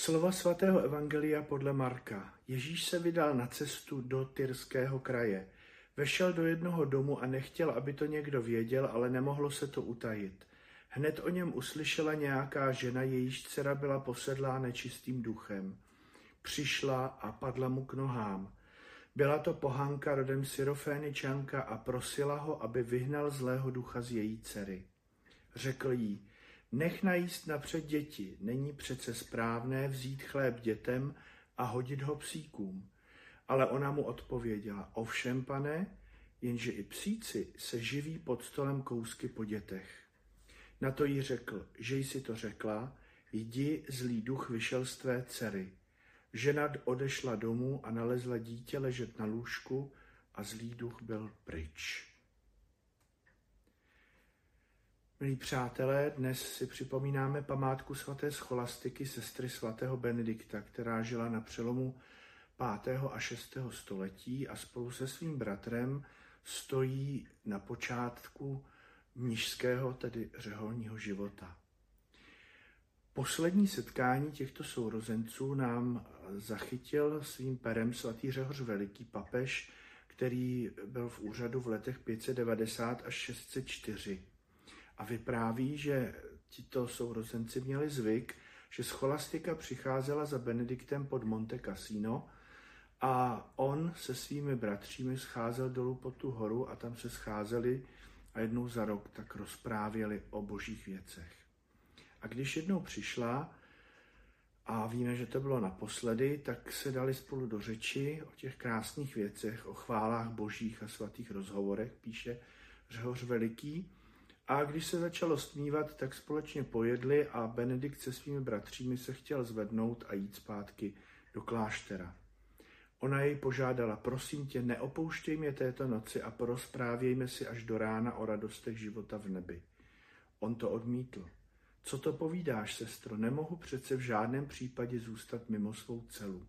Slova svatého Evangelia podle Marka. Ježíš se vydal na cestu do Tyrského kraje. Vešel do jednoho domu a nechtěl, aby to někdo věděl, ale nemohlo se to utajit. Hned o něm uslyšela nějaká žena, jejíž dcera byla posedlá nečistým duchem. Přišla a padla mu k nohám. Byla to pohanka rodem Syroféničanka a prosila ho, aby vyhnal zlého ducha z její dcery. Řekl jí, Nech najíst napřed děti, není přece správné vzít chléb dětem a hodit ho psíkům. Ale ona mu odpověděla, ovšem pane, jenže i psíci se živí pod stolem kousky po dětech. Na to jí řekl, že jsi to řekla, jdi, zlý duch vyšel z tvé dcery. Žena odešla domů a nalezla dítě ležet na lůžku a zlý duch byl pryč. Milí přátelé, dnes si připomínáme památku svaté scholastiky sestry svatého Benedikta, která žila na přelomu 5. a 6. století a spolu se svým bratrem stojí na počátku mnižského, tedy řeholního života. Poslední setkání těchto sourozenců nám zachytil svým perem svatý Řehoř Veliký papež, který byl v úřadu v letech 590 až 604 a vypráví, že tito sourozenci měli zvyk, že scholastika přicházela za Benediktem pod Monte Cassino a on se svými bratřími scházel dolů pod tu horu a tam se scházeli a jednou za rok tak rozprávěli o božích věcech. A když jednou přišla, a víme, že to bylo naposledy, tak se dali spolu do řeči o těch krásných věcech, o chválách božích a svatých rozhovorech, píše Řehoř Veliký. A když se začalo stmívat, tak společně pojedli a Benedikt se svými bratřími se chtěl zvednout a jít zpátky do kláštera. Ona jej požádala, prosím tě, neopouštěj mě této noci a porozprávějme si až do rána o radostech života v nebi. On to odmítl. Co to povídáš, sestro, nemohu přece v žádném případě zůstat mimo svou celu.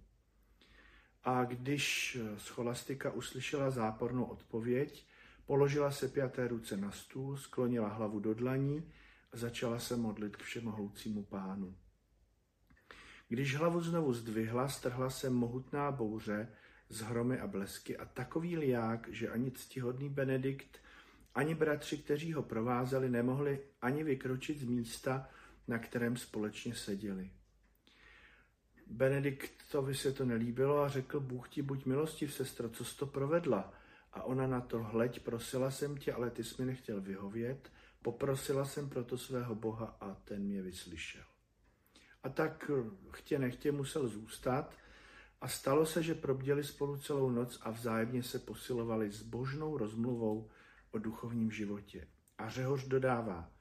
A když scholastika uslyšela zápornou odpověď, Položila se pěté ruce na stůl, sklonila hlavu do dlaní a začala se modlit k všemohoucímu pánu. Když hlavu znovu zdvihla, strhla se mohutná bouře z hromy a blesky a takový liák, že ani ctihodný Benedikt, ani bratři, kteří ho provázeli, nemohli ani vykročit z místa, na kterém společně seděli. Benediktovi se to nelíbilo a řekl, Bůh ti buď milostiv, sestro, co jsi to provedla? A ona na to, hleď, prosila jsem tě, ale ty jsi mi nechtěl vyhovět, poprosila jsem proto svého Boha a ten mě vyslyšel. A tak eh, chtě nechtě musel zůstat a stalo se, že probděli spolu celou noc a vzájemně se posilovali s božnou rozmluvou o duchovním životě. A Řehoř dodává,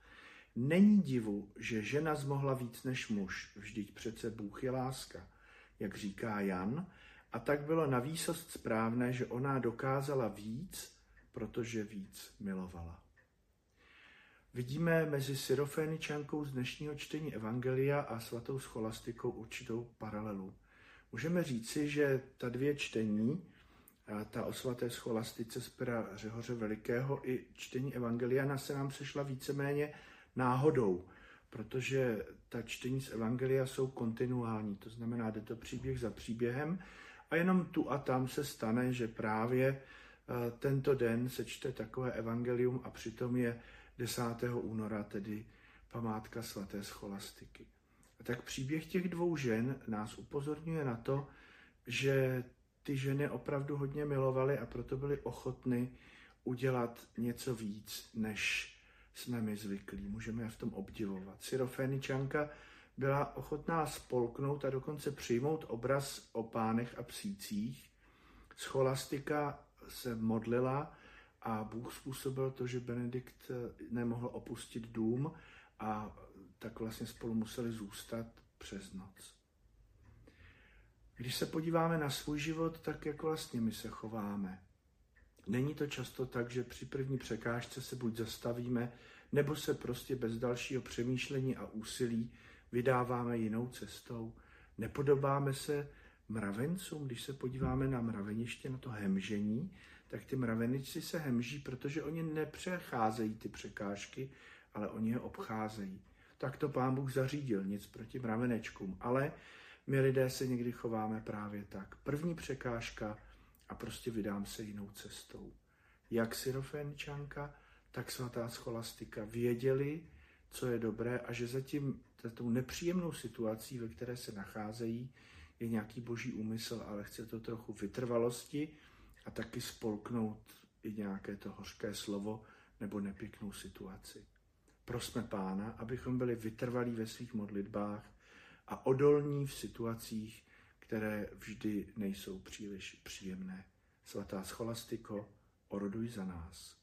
není divu, že žena zmohla víc než muž, vždyť přece Bůh je láska, jak říká Jan, a tak bylo na výsost správné, že ona dokázala víc, protože víc milovala. Vidíme mezi Syroféničankou z dnešního čtení Evangelia a svatou scholastikou určitou paralelu. Můžeme říci, že ta dvě čtení, ta o svaté scholastice z pera Řehoře Velikého i čtení Evangeliana se nám sešla víceméně náhodou, protože ta čtení z Evangelia jsou kontinuální, to znamená, jde to příběh za příběhem a jenom tu a tam se stane, že právě eh, tento den se čte takové evangelium a přitom je 10. února, tedy památka svaté scholastiky. A tak příběh těch dvou žen nás upozorňuje na to, že ty ženy opravdu hodně milovaly a proto byly ochotny udělat něco víc, než jsme my zvyklí. Můžeme je v tom obdivovat. Syroféničanka byla ochotná spolknout a dokonce přijmout obraz o pánech a psících. Scholastika se modlila a Bůh způsobil to, že Benedikt nemohl opustit dům a tak vlastně spolu museli zůstat přes noc. Když se podíváme na svůj život, tak jak vlastně my se chováme. Není to často tak, že při první překážce se buď zastavíme, nebo se prostě bez dalšího přemýšlení a úsilí vydáváme jinou cestou. Nepodobáme se mravencům, když se podíváme na mraveniště, na to hemžení, tak ty mravenici se hemží, protože oni nepřecházejí ty překážky, ale oni je obcházejí. Tak to pán Bůh zařídil, nic proti mravenečkům. Ale My lidé se někdy chováme právě tak. První překážka a prostě vydám se jinou cestou. Jak Syrofeničanka, tak svatá scholastika věděli, co je dobré a že zatím tou nepříjemnou situací, ve které se nacházejí, je nějaký boží úmysl, ale chce to trochu vytrvalosti a taky spolknout i nějaké to hořké slovo nebo nepěknou situaci. Prosme Pána, abychom byli vytrvalí ve svých modlitbách a odolní v situacích, které vždy nejsou příliš příjemné. Svatá scholastiko, oroduj za nás.